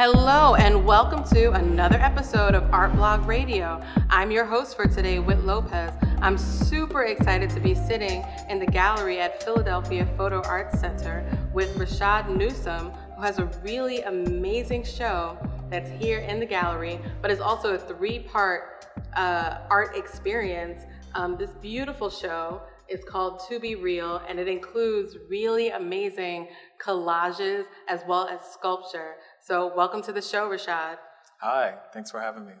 Hello, and welcome to another episode of Art Blog Radio. I'm your host for today, Whit Lopez. I'm super excited to be sitting in the gallery at Philadelphia Photo Arts Center with Rashaad Newsome, who has a really amazing show that's here in the gallery, but is also a three part uh, art experience. Um, this beautiful show is called To Be Real, and it includes really amazing collages as well as sculpture. So, welcome to the show, Rashaad. Hi, thanks for having me.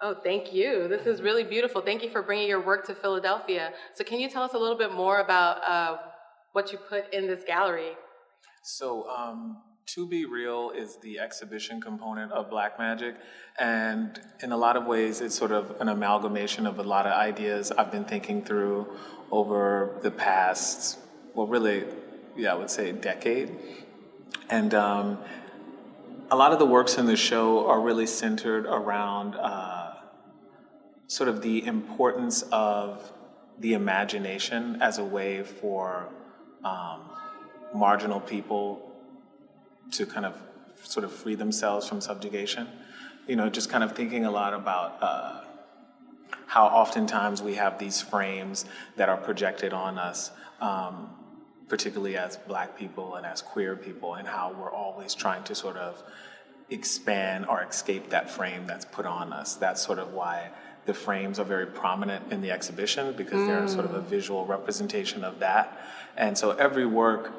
Oh, thank you. This is really beautiful. Thank you for bringing your work to Philadelphia. So, can you tell us a little bit more about uh, what you put in this gallery? So, um, To Be Real is the exhibition component of Black Magic, and in a lot of ways, it's sort of an amalgamation of a lot of ideas I've been thinking through over the past, well, really, yeah, I would say decade. And um, a lot of the works in the show are really centered around uh, sort of the importance of the imagination as a way for um, marginal people to kind of sort of free themselves from subjugation. You know, just kind of thinking a lot about uh, how oftentimes we have these frames that are projected on us. Um, particularly as black people and as queer people, and how we're always trying to sort of expand or escape that frame that's put on us. That's sort of why the frames are very prominent in the exhibition because mm. they're sort of a visual representation of that. And so every work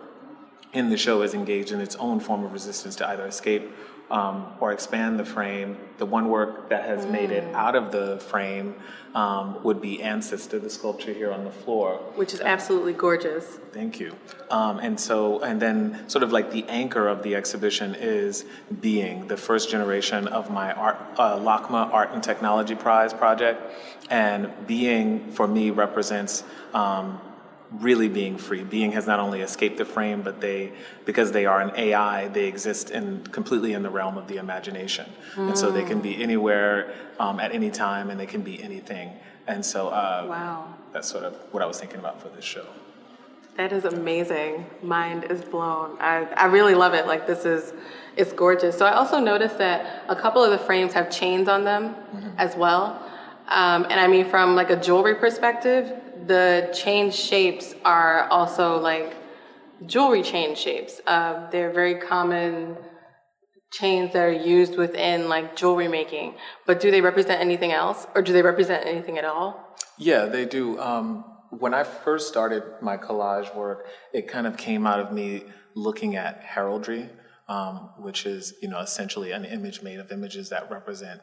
in the show is engaged in its own form of resistance to either escape um, or expand the frame. The one work that has mm. made it mm. out of the frame um, would be Ancestor, the sculpture here on the floor. Which is absolutely gorgeous. Thank you. Um, and so, and then sort of like the anchor of the exhibition is Being, the first generation of my art, uh, LACMA Art and Technology Prize project. And Being, for me, represents um, really being free. Being has not only escaped the frame, but they, because they are an AI, they exist in completely in the realm of the imagination, mm. and so they can be anywhere um, at any time, and they can be anything. And so, uh, wow, that's sort of what I was thinking about for this show. That is amazing. Mind is blown. I, I really love it. Like this is, it's gorgeous. So I also noticed that a couple of the frames have chains on them mm-hmm. as well. Um, and I mean, from like a jewelry perspective, the chain shapes are also like jewelry chain shapes. Uh, they're very common chains that are used within like jewelry making. But do they represent anything else, or do they represent anything at all? Yeah, they do. Um, when I first started my collage work, it kind of came out of me looking at heraldry, um, which is you know essentially an image made of images that represent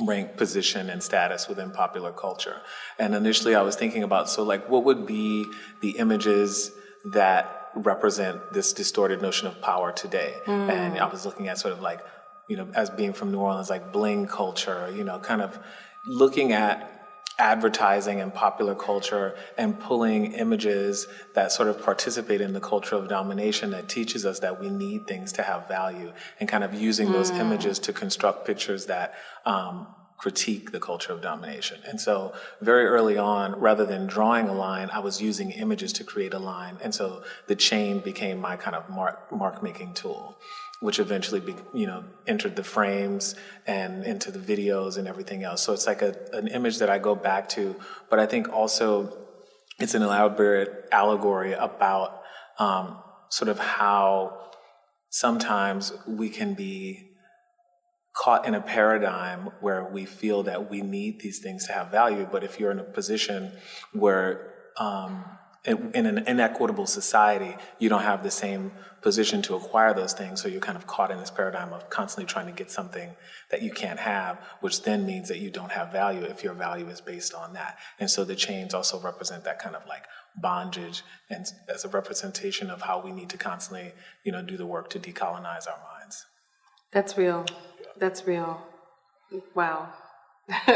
rank, position, and status within popular culture. And initially, I was thinking about so, like, what would be the images that represent this distorted notion of power today? Mm. And I was looking at sort of like, you know, as being from New Orleans, like bling culture, you know, kind of looking at advertising and popular culture and pulling images that sort of participate in the culture of domination that teaches us that we need things to have value and kind of using mm. those images to construct pictures that um, critique the culture of domination. And so, very early on, rather than drawing a line, I was using images to create a line. And so, the chain became my kind of mark, mark making tool which eventually be, you know entered the frames and into the videos and everything else. So it's like a, an image that I go back to, but I think also it's an elaborate allegory about um, sort of how sometimes we can be caught in a paradigm where we feel that we need these things to have value, but if you're in a position where um, in an inequitable society, you don't have the same position to acquire those things. So you're kind of caught in this paradigm of constantly trying to get something that you can't have, which then means that you don't have value if your value is based on that. And so the chains also represent that kind of like bondage and as a representation of how we need to constantly, you know, do the work to decolonize our minds. That's real. That's real. Wow.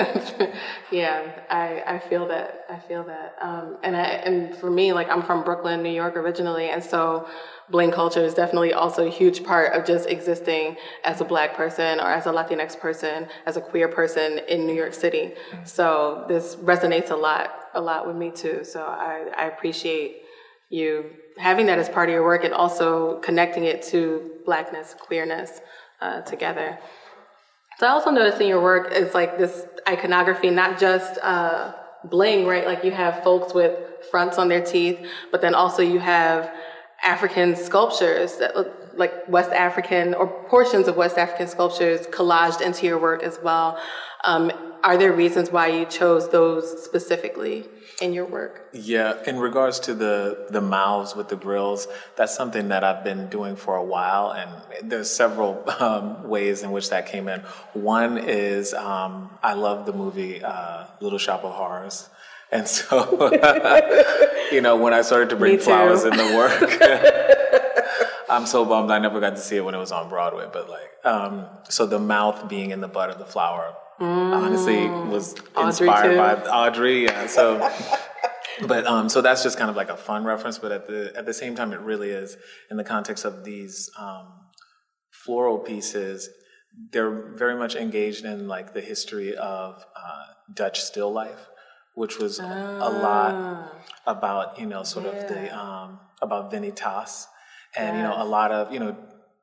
yeah, I, I feel that. I feel that. Um, and I, and for me, like I'm from Brooklyn, New York originally, and so bling culture is definitely also a huge part of just existing as a black person or as a Latinx person, as a queer person in New York City. So this resonates a lot, a lot with me too. So I, I appreciate you having that as part of your work and also connecting it to blackness, queerness, uh, together. So I also noticed in your work is like this iconography, not just uh, bling, right? Like you have folks with fronts on their teeth, but then also you have African sculptures that look like West African or portions of West African sculptures collaged into your work as well. Um, are there reasons why you chose those specifically in your work? Yeah, in regards to the the mouths with the grills, that's something that I've been doing for a while, and there's several um, ways in which that came in. One is um, I love the movie uh, Little Shop of Horrors. And so, you know, when I started to bring flowers in the work, I'm so bummed I never got to see it when it was on Broadway. But like, um, so the mouth being in the butt of the flower, mm. honestly, was inspired by Audrey. Yeah, so. but um, so that's just kind of like a fun reference, but at the at the same time, it really is in the context of these um, floral pieces. They're very much engaged in like the history of uh, Dutch still life which was a lot ah. about you know sort yeah. of the um, about Vanitas, and you know a lot of you know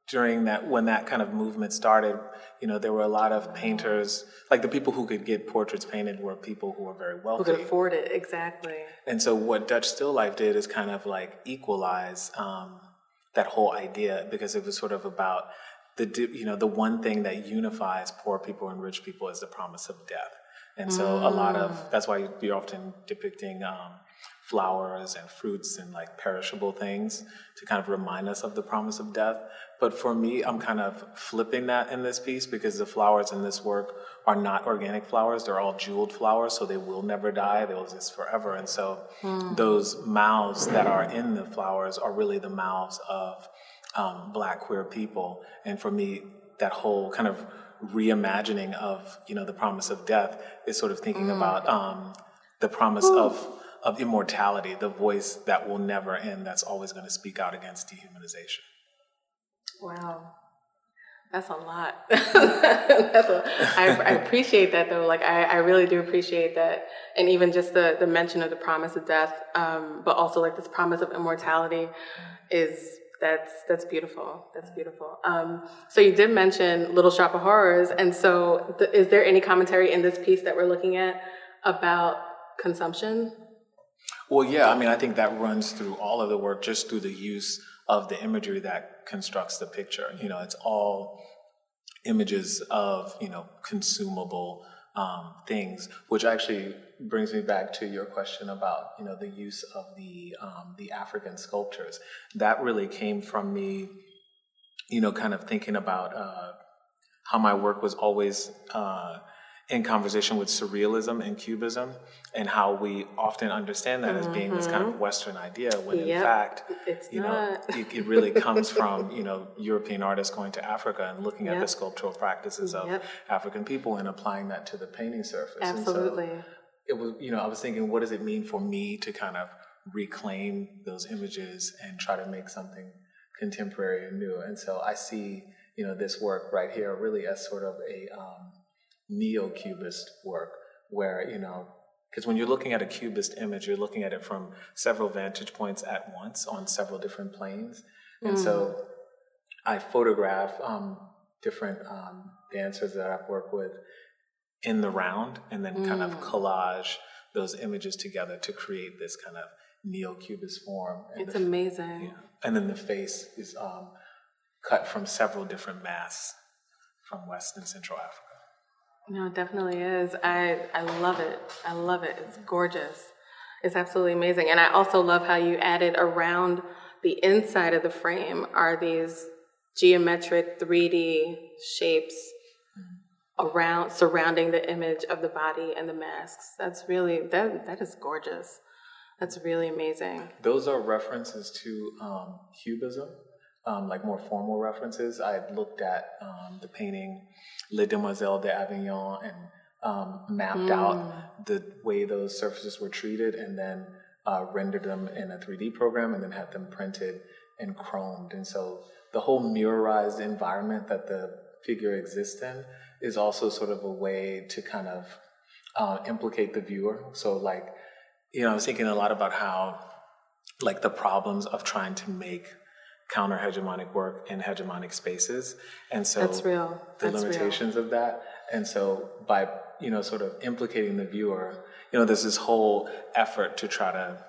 during that when that kind of movement started, you know there were a lot of painters like the people who could get portraits painted were people who were very wealthy, who could afford it exactly. And so what Dutch still life did is kind of like equalize um, that whole idea because it was sort of about the you know the one thing that unifies poor people and rich people is the promise of death and so mm. a lot of mm. that's why you're often depicting um, flowers and fruits and like perishable things to kind of remind us of the promise of death. But for me, I'm kind of flipping that in this piece because the flowers in this work are not organic flowers. They're all jeweled flowers, so they will never die. They'll exist forever. And so mm. those mouths that are in the flowers are really the mouths of um, black queer people. And for me, that whole kind of reimagining of you know the promise of death is sort of thinking mm. about um, the promise Ooh. of of immortality, the voice that will never end, that's always going to speak out against dehumanization. Wow. That's a lot. That's a, I, I appreciate that though. Like I, I really do appreciate that, and even just the the mention of the promise of death, um, but also like this promise of immortality, is that's that's beautiful. That's beautiful. Um, so you did mention Little Shop of Horrors, and so th- is there any commentary in this piece that we're looking at about consumption? Well, yeah. I mean, I think that runs through all of the work, just through the use of the imagery that constructs the picture. You know, it's all images of you know consumable um, things, which actually brings me back to your question about you know the use of the um, the African sculptures. That really came from me, you know, kind of thinking about uh, how my work was always uh, in conversation with surrealism and cubism and how we often understand that mm-hmm. as being this kind of mm-hmm. western idea when yep. in fact it's you not. know it, it, really comes from you know european artists going to africa and looking yep. at the sculptural practices of yep. african people and applying that to the painting surface absolutely so it was you know i was thinking what does it mean for me to kind of reclaim those images and try to make something contemporary and new and so i see you know this work right here really as sort of a um, neo-cubist work where you know because when you're looking at a cubist image you're looking at it from several vantage points at once on several different planes and mm. so i photograph um, different um, dancers that i've worked with in the round and then mm. kind of mm. collage those images together to create this kind of neo-cubist form and it's the, amazing yeah, and then the face is um, cut from several different masks from west and central africa no, it definitely is. I I love it. I love it. It's gorgeous. It's absolutely amazing. And I also love how you added around the inside of the frame are these geometric 3D shapes around surrounding the image of the body and the masks. That's really that that is gorgeous. That's really amazing. Those are references to um, cubism um, like more formal references. I had looked at um, the painting Les Demoiselles d'Avignon and um, mapped mm. out the way those surfaces were treated and then uh, rendered them in a 3D program and then had them printed and chromed. And so the whole mirrorized environment that the figure exists in is also sort of a way to kind of uh, implicate the viewer. So, like, you know, I was thinking a lot about how, like, the problems of trying to make counter hegemonic work in hegemonic spaces. And so That's real. the That's real. limitations of that. And so by, you know, sort of implicating the viewer, you know, there's this whole effort to try to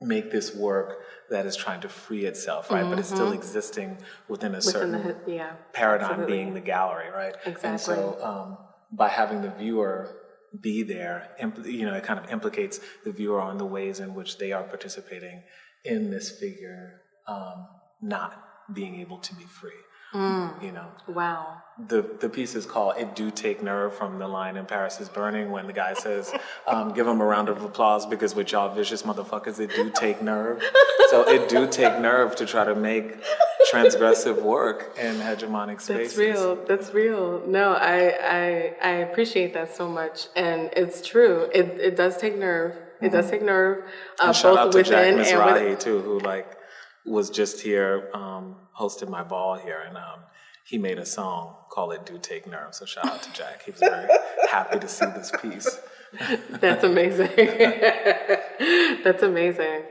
make this work that is trying to free itself, right? But it's still existing within a Mm-hmm. Within certain the, yeah. paradigm absolutely. being the gallery, right? Exactly. And so um, by having the viewer be there, impl- you know, it kind of implicates the viewer on the ways in which they are participating in this figure um, not being able to be free. Mm. You know, Wow. the the piece is called "It Do Take Nerve" from the line in Paris is Burning when the guy says, um, "Give him a round of applause because with y'all vicious motherfuckers, it do take nerve." so it do take nerve to try to make transgressive work in hegemonic spaces. That's real. That's real. No, I, I I appreciate that so much, and it's true. It it does take nerve. It does take nerve, uh, both out to Jack within and with, too, who like was just here, um, hosted my ball here, and um, he made a song called "It Do Take Nerve." So shout out to Jack. He was very happy to see this piece. That's amazing. That's amazing.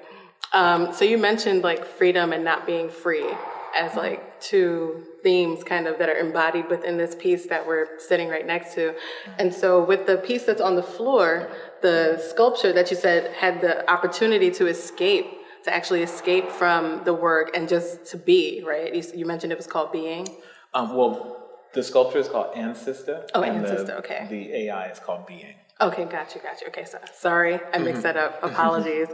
Um, so you mentioned like freedom and not being free as like two themes kind of that are embodied within this piece that we're sitting right next to. And so with the piece that's on the floor, the sculpture that you said had the opportunity to escape, to actually escape from the work and just to be, right? You, you mentioned it was called Being. Um, well, the sculpture is called Ancestor. Oh, the- Ancestor, okay. The AI is called Being. Okay, got you, got you. Okay, so sorry, I mixed that up. Apologies.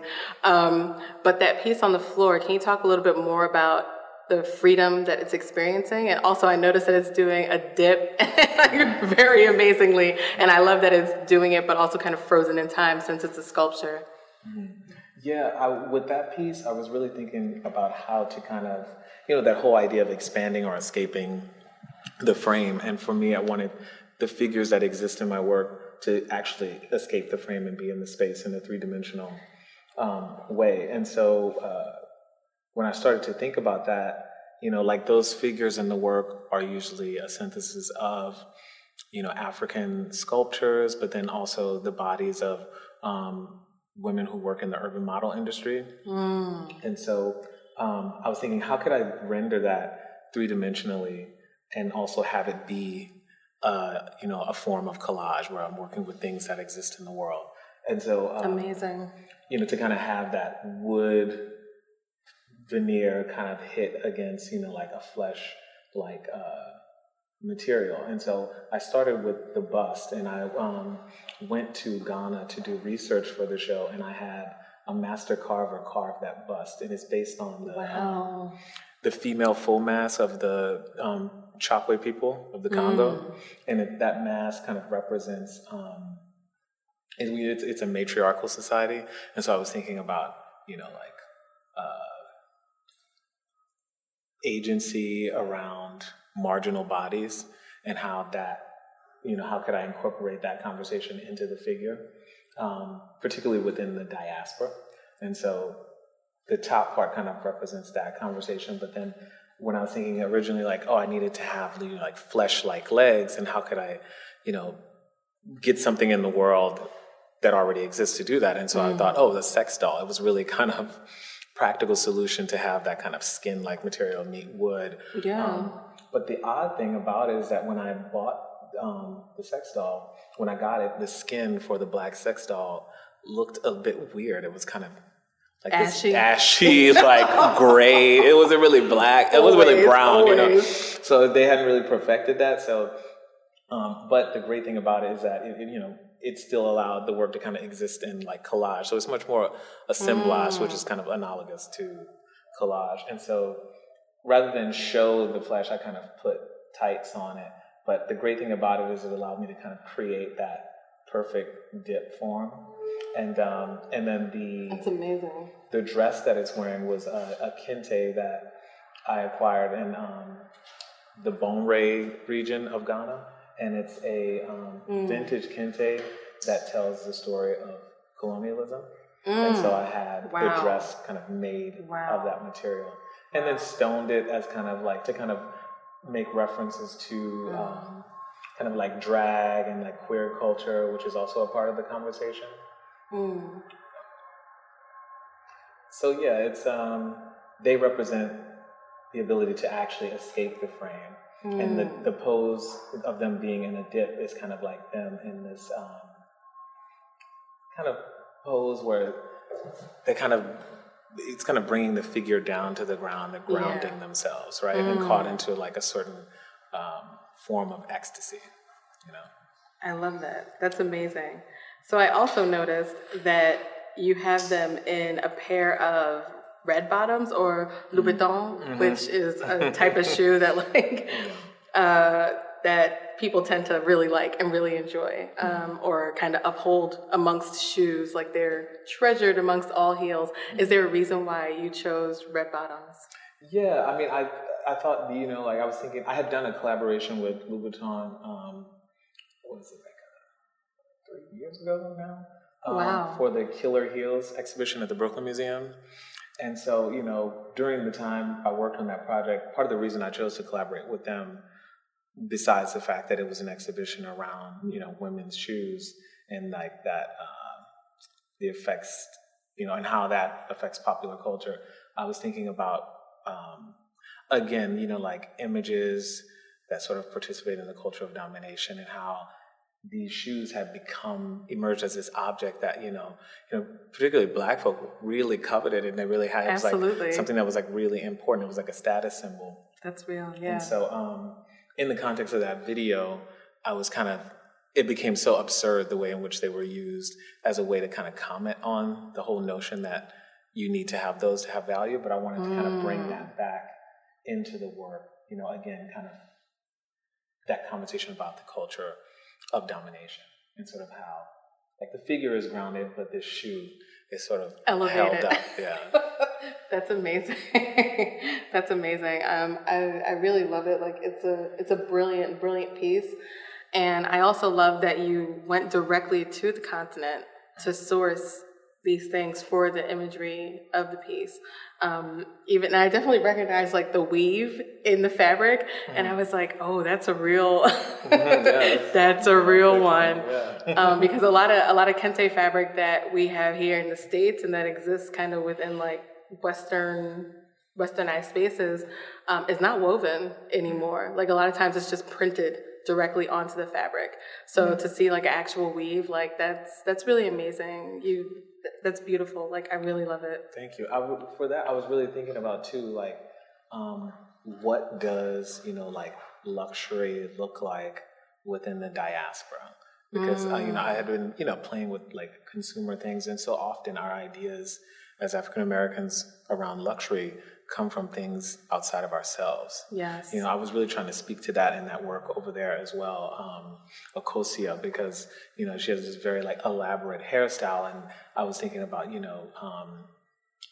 Um, but that piece on the floor, can you talk a little bit more about the freedom that it's experiencing? And also, I noticed that it's doing a dip very amazingly, and I love that it's doing it, but also kind of frozen in time since it's a sculpture. Yeah, I, with that piece, I was really thinking about how to kind of, you know, that whole idea of expanding or escaping the frame. And for me, I wanted the figures that exist in my work to actually escape the frame and be in the space in a three dimensional um, way. And so uh, when I started to think about that, you know, like those figures in the work are usually a synthesis of, you know, African sculptures, but then also the bodies of um, women who work in the urban model industry. And so um, I was thinking, how could I render that three dimensionally and also have it be, uh, you know, a form of collage where I'm working with things that exist in the world. And so, um, Amazing. you know, to kind of have that wood veneer kind of hit against, you know, like a flesh like uh, material. And so I started with the bust and I um, went to Ghana to do research for the show and I had a master carver carve that bust and it's based on the, um, the female full mask of the um, Chokwe people of the Congo. And it, that mask kind of represents um, it- it's, it's a matriarchal society, and so I was thinking about you know like uh, agency around marginal bodies and how that you know how could I incorporate that conversation into the figure, um, particularly within the diaspora, and so the top part kind of represents that conversation, but then when I was thinking originally like oh I needed to have you know, like flesh like legs, and how could I you know get something in the world that already exists to do that. And so I thought, oh, the sex doll. It was really kind of practical solution to have that kind of skin like material meet wood. Yeah. Um, but the odd thing about it is that when I bought um, the sex doll, when I got it, the skin for the black sex doll looked a bit weird. It was kind of like Ashy. ashy, like gray. It wasn't really black. It wasn't really Always, brown, you know. So they hadn't really perfected that. So um, but the great thing about it is that it, it, you know it still allowed the work to kind of exist in like collage. So it's much more assemblage, which is kind of analogous to collage. And so rather than show the flesh, I kind of put tights on it. But the great thing about it is it allowed me to kind of create that perfect dip form. And um, and then the That's amazing. the dress that it's wearing was a, a kente that I acquired in um, the Bonray region of Ghana, and it's a um, vintage kente that tells the story of colonialism. And so I had Wow. the dress kind of made Wow. of that material, and then stoned it as kind of like to kind of make references to um, kind of like drag and like queer culture, which is also a part of the conversation. Mm. So yeah, it's um, they represent the ability to actually escape the frame. Mm. And the, hmm. the pose of them being in a dip is kind of like them in this um, kind of pose where they kind of it's kind of bringing the figure down to the ground, they're grounding yeah. themselves, right, mm. and caught into like a certain um, form of ecstasy, you know. I love that. That's amazing. So I also noticed that you have them in a pair of red bottoms or Louboutin, mm-hmm. which is a type of shoe that like uh, that people tend to really like and really enjoy, um, or kind of uphold amongst shoes, like they're treasured amongst all heels. Is there a reason why you chose red bottoms? Yeah, I mean, I I thought you know, like I was thinking, I had done a collaboration with Louboutin. Um, what was it like uh, three years ago now? Um, wow. For the Killer Heels exhibition at the Brooklyn Museum. And so, you know, during the time I worked on that project, part of the reason I chose to collaborate with them besides the fact that it was an exhibition around you know women's shoes and like that uh, the effects you know and how that affects popular culture i was thinking about um, again you know like images that sort of participate in the culture of domination and how these shoes have become emerged as this object that you know you know particularly black folk really coveted and they really had it was like something that was like really important. It was like a status symbol. That's real yeah. and so um in the context of that video, I was kind of it became so absurd the way in which they were used as a way to kind of comment on the whole notion that you need to have those to have value. But I wanted to mm. kind of bring that back into the work. You know, again, kind of that conversation about the culture of domination and sort of how like the figure is grounded, but this shoe is sort of elevated. held up. Yeah. That's amazing. That's amazing. Um, I, I really love it. Like it's a it's a brilliant, brilliant piece. And I also love that you went directly to the continent to source these things for the imagery of the piece. Um, even I definitely recognized like the weave in the fabric, mm-hmm. and I was like, "Oh, that's a real, that's a real one." Yeah. um, because a lot of a lot of kente fabric that we have here in the states and that exists kind of within like Western westernized spaces um, is not woven anymore. Like a lot of times, it's just printed directly onto the fabric. So mm-hmm. to see like an actual weave, like that's that's really amazing. You that's beautiful. Like I really love it. Thank you. I w- for that I was really thinking about too. Like, um, what does you know like luxury look like within the diaspora? Because mm. uh, you know I had been you know playing with like consumer things, and so often our ideas as African Americans around luxury come from things outside of ourselves. Yes. You know, I was really trying to speak to that in that work over there as well, um, Okosia, because, you know, she has this very like elaborate hairstyle. And I was thinking about, you know, um,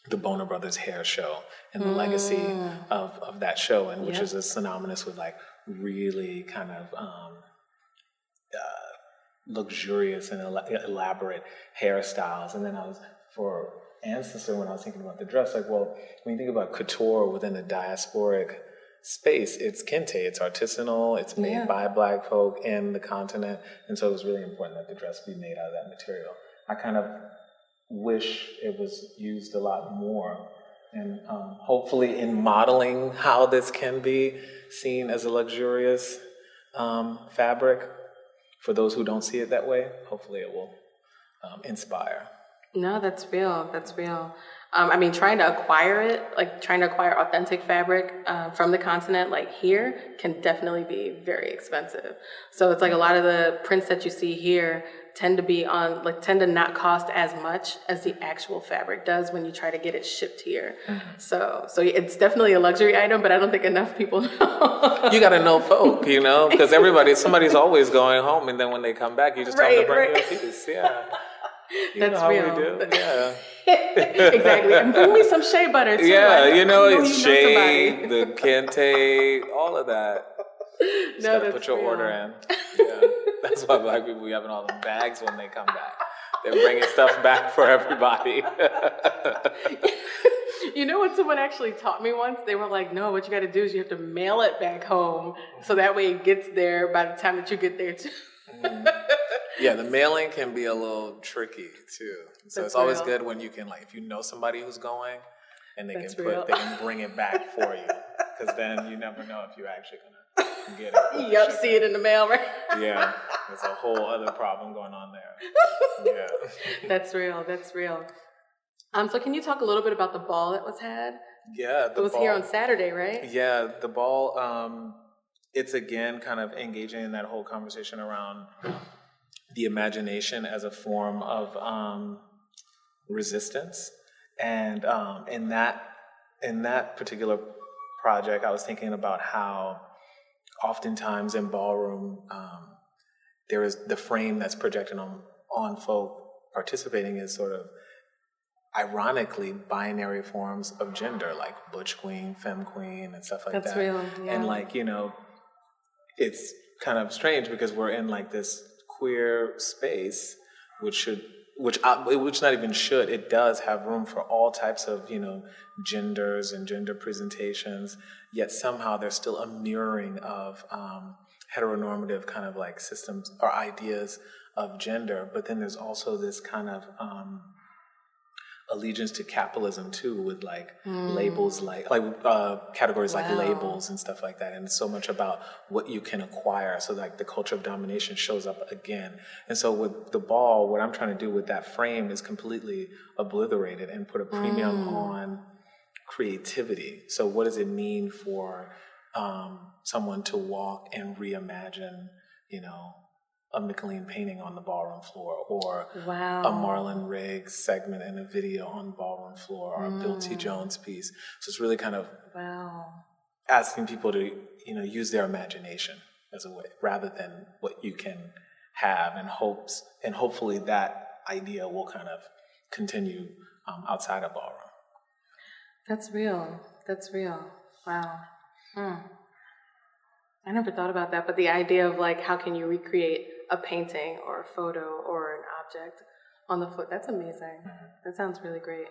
the Bronner Brothers hair show and the mm. legacy of, of that show, and which yep. is synonymous with like really kind of um, uh, luxurious and elaborate hairstyles. And then I was for ancestor when I was thinking about the dress. Like, well, when you think about couture within the diasporic space, it's kente, it's artisanal, it's made yeah. by black folk in the continent. And so it was really important that the dress be made out of that material. I kind of wish it was used a lot more. And um, hopefully, in modeling how this can be seen as a luxurious um, fabric, for those who don't see it that way, hopefully it will um, inspire. No, that's real. That's real. Um, I mean, trying to acquire it, like trying to acquire authentic fabric uh, from the continent, like here, can definitely be very expensive. So it's like a lot of the prints that you see here tend to be on, like, tend to not cost as much as the actual fabric does when you try to get it shipped here. Mm-hmm. So, so it's definitely a luxury item, but I don't think enough people know. you got to know folk, you know, because everybody, somebody's always going home, and then when they come back, you just right, tell them to bring right. you a piece. Yeah. You That's real. We do. Yeah. exactly. And bring me some shea butter too. Yeah, you know, it's you shea, the kente, all of that. Just no, gotta put your real. order in. Yeah. That's why black people we having all the bags when they come back. They're bringing stuff back for everybody. you know what someone actually taught me once? They were like, no, what you got to do is you have to mail it back home so that way it gets there by the time that you get there too. Mm. Yeah, the mailing can be a little tricky too. So That's it's always real. good when you can like if you know somebody who's going and they That's can put real. they can bring it back for you. because then you never know if you're actually gonna get it. Yep, see it in the mail, right? yeah, there's a whole other problem going on there. Yeah, That's real. That's real. Um, so can you talk a little bit about the ball that was had? yeah. It was here on Saturday, right? Yeah, the ball. Um, it's again kind of engaging in that whole conversation around the imagination as a form of um, resistance, and um, in that in that particular project, I was thinking about how oftentimes in ballroom um, there is the frame that's projected on on folk participating is sort of ironically binary forms of gender like butch queen femme queen and stuff like That's that real, yeah. and like you know it's kind of strange because we're in like this queer space which should which uh, which not even should it does have room for all types of you know genders and gender presentations yet somehow there's still a mirroring of um, heteronormative kind of like systems or ideas of gender. But then there's also this kind of um, allegiance to capitalism too with like labels like like uh, categories like labels and stuff like that and it's so much about what you can acquire so like the culture of domination shows up again. And so with the ball what i'm trying to do with that frame is completely obliterated and put a premium on creativity. So what does it mean for um, someone to walk and reimagine you know a McLean painting on the ballroom floor or Wow. a Marlon Riggs segment in a video on the ballroom floor or a Bill T. Jones piece. So it's really kind of Wow. asking people to, you know, use their imagination as a way rather than what you can have and hopes and hopefully that idea will kind of continue um, outside of ballroom. That's real. That's real. Wow. Hmm. I never thought about that, but the idea of like how can you recreate a painting or a photo or an object on the foot, that's amazing. That sounds really great.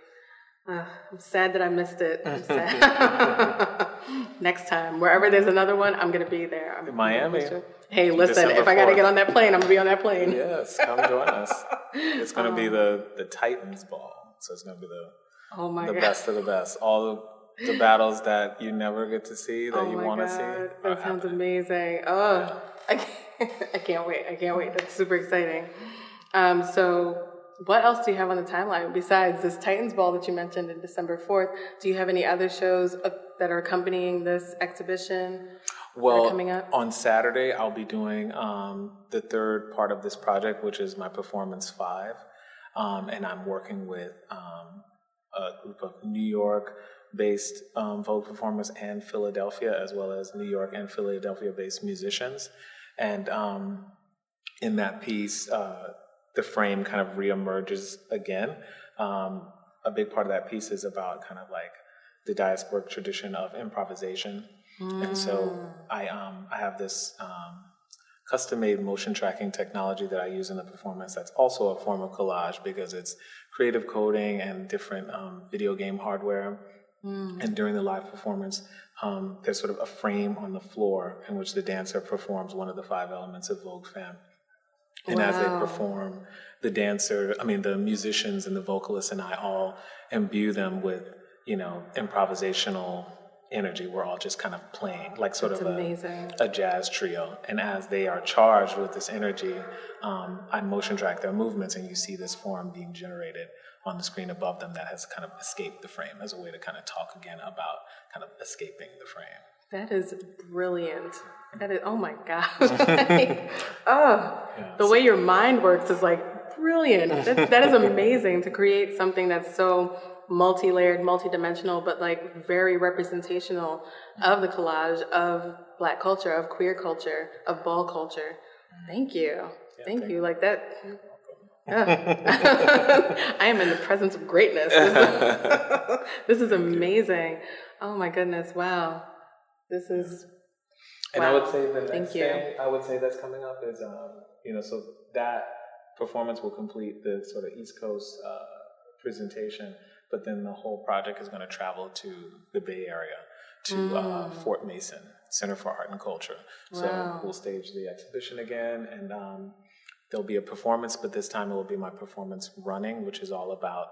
Ugh, I'm sad that I missed it. I'm sad. Next time, wherever there's another one, I'm gonna be there. I'm, Miami. Hey, listen, December if I gotta 4th. get on that plane, I'm gonna be on that plane. Yes, come join us. It's going to Um, be the the Titans ball, so it's going to be the Oh my the god. best of the best. All the, the battles that you never get to see that oh you want to see. are that sounds happening. amazing. Oh, I can't, I can't wait. I can't wait. That's super exciting. Um, so, what else do you have on the timeline besides this Titans Ball that you mentioned in December fourth? Do you have any other shows that are accompanying this exhibition? Well, coming up? on Saturday, I'll be doing um, the third part of this project, which is my performance five, um, and I'm working with um, a group of New York-based um, Vogue performers and Philadelphia, as well as New York and Philadelphia-based musicians, and um, in that piece, uh, the frame kind of reemerges again. Um, a big part of that piece is about kind of like the diasporic tradition of improvisation. And so I, um, I have this um, custom made motion tracking technology that I use in the performance that's also a form of collage because it's creative coding and different um, video game hardware. And during the live performance, um, there's sort of a frame on the floor in which the dancer performs one of the five elements of Vogue Femme. And as they perform, the dancer, I mean, the musicians and the vocalists and I all imbue them with, you know, improvisational energy. We're all just kind of playing, like sort That's of a, amazing. a jazz trio. And as they are charged with this energy, um, I motion track their movements, and you see this form being generated on the screen above them that has kind of escaped the frame as a way to kind of talk again about kind of escaping the frame. That is brilliant. That is, oh my gosh. Like, oh, the way your mind works is like brilliant. That, that is amazing to create something that's so multi layered, multi dimensional, but like very representational of the collage of black culture, of queer culture, of ball culture. Thank you. thank, thank you. Like that. Yeah. I am in the presence of greatness. This is, amazing. Oh my goodness. Wow. This is And I would say the Thank next you. thing I would say that's coming up is, um, you know, so that performance will complete the sort of East Coast uh, presentation, but then the whole project is going to travel to the Bay Area, to uh, Fort Mason Center for Art and Culture. Wow. So we'll stage the exhibition again, and um, there'll be a performance, but this time it will be my performance running, which is all about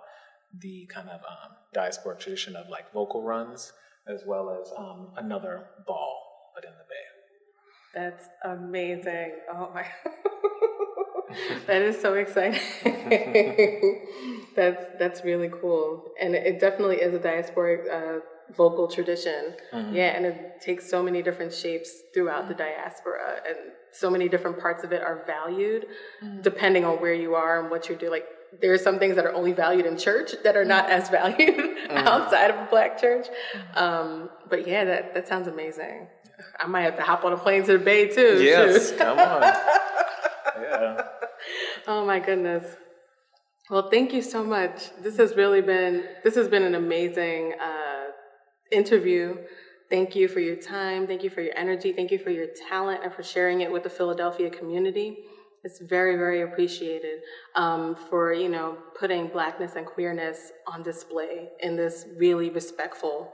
the kind of um, diasporic tradition of like vocal runs as well as um, another ball, but in the Bay. That's amazing. Oh my. that is so exciting. that's that's really cool, and it definitely is a diasporic uh, vocal tradition. Mm-hmm. Yeah, and it takes so many different shapes throughout the diaspora, and so many different parts of it are valued mm-hmm. depending on where you are and what you do. Like there are some things that are only valued in church that are not as valued mm-hmm. outside of a black church. Mm-hmm. Um, but yeah, that that sounds amazing. I might have to hop on a plane to the Bay too. Yes, come on. yeah. Oh my goodness. Well, thank you so much. This has really been this has been an amazing uh, interview. Thank you for your time. Thank you for your energy. Thank you for your talent and for sharing it with the Philadelphia community. It's very, very appreciated um, for you know putting blackness and queerness on display in this really respectful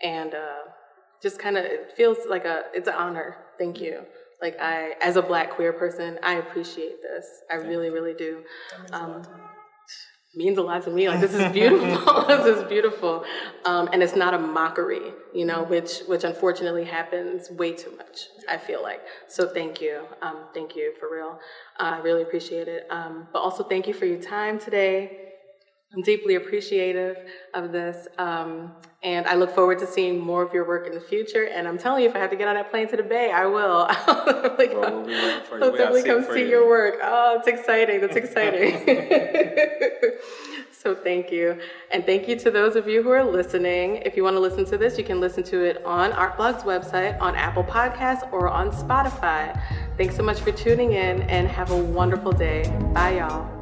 and uh, just kind of it feels like a it's an honor. Thank you. Like I, as a black queer person, I appreciate this. I really, really do. Um, means a lot to me. Like this is beautiful. this is beautiful, um, and it's not a mockery, you know, which which unfortunately happens way too much. I feel like. So thank you, um, thank you for real. Uh, I really appreciate it. Um, but also thank you for your time today. I'm deeply appreciative of this. Um, and I look forward to seeing more of your work in the future. And I'm telling you, if I have to get on that plane to the Bay, I will. I'll definitely come, well, we'll definitely come see you. your work. Oh, it's exciting. That's exciting. so thank you. And thank you to those of you who are listening. If you want to listen to this, you can listen to it on ArtBlog's website, on Apple Podcasts, or on Spotify. Thanks so much for tuning in and have a wonderful day. Bye, y'all.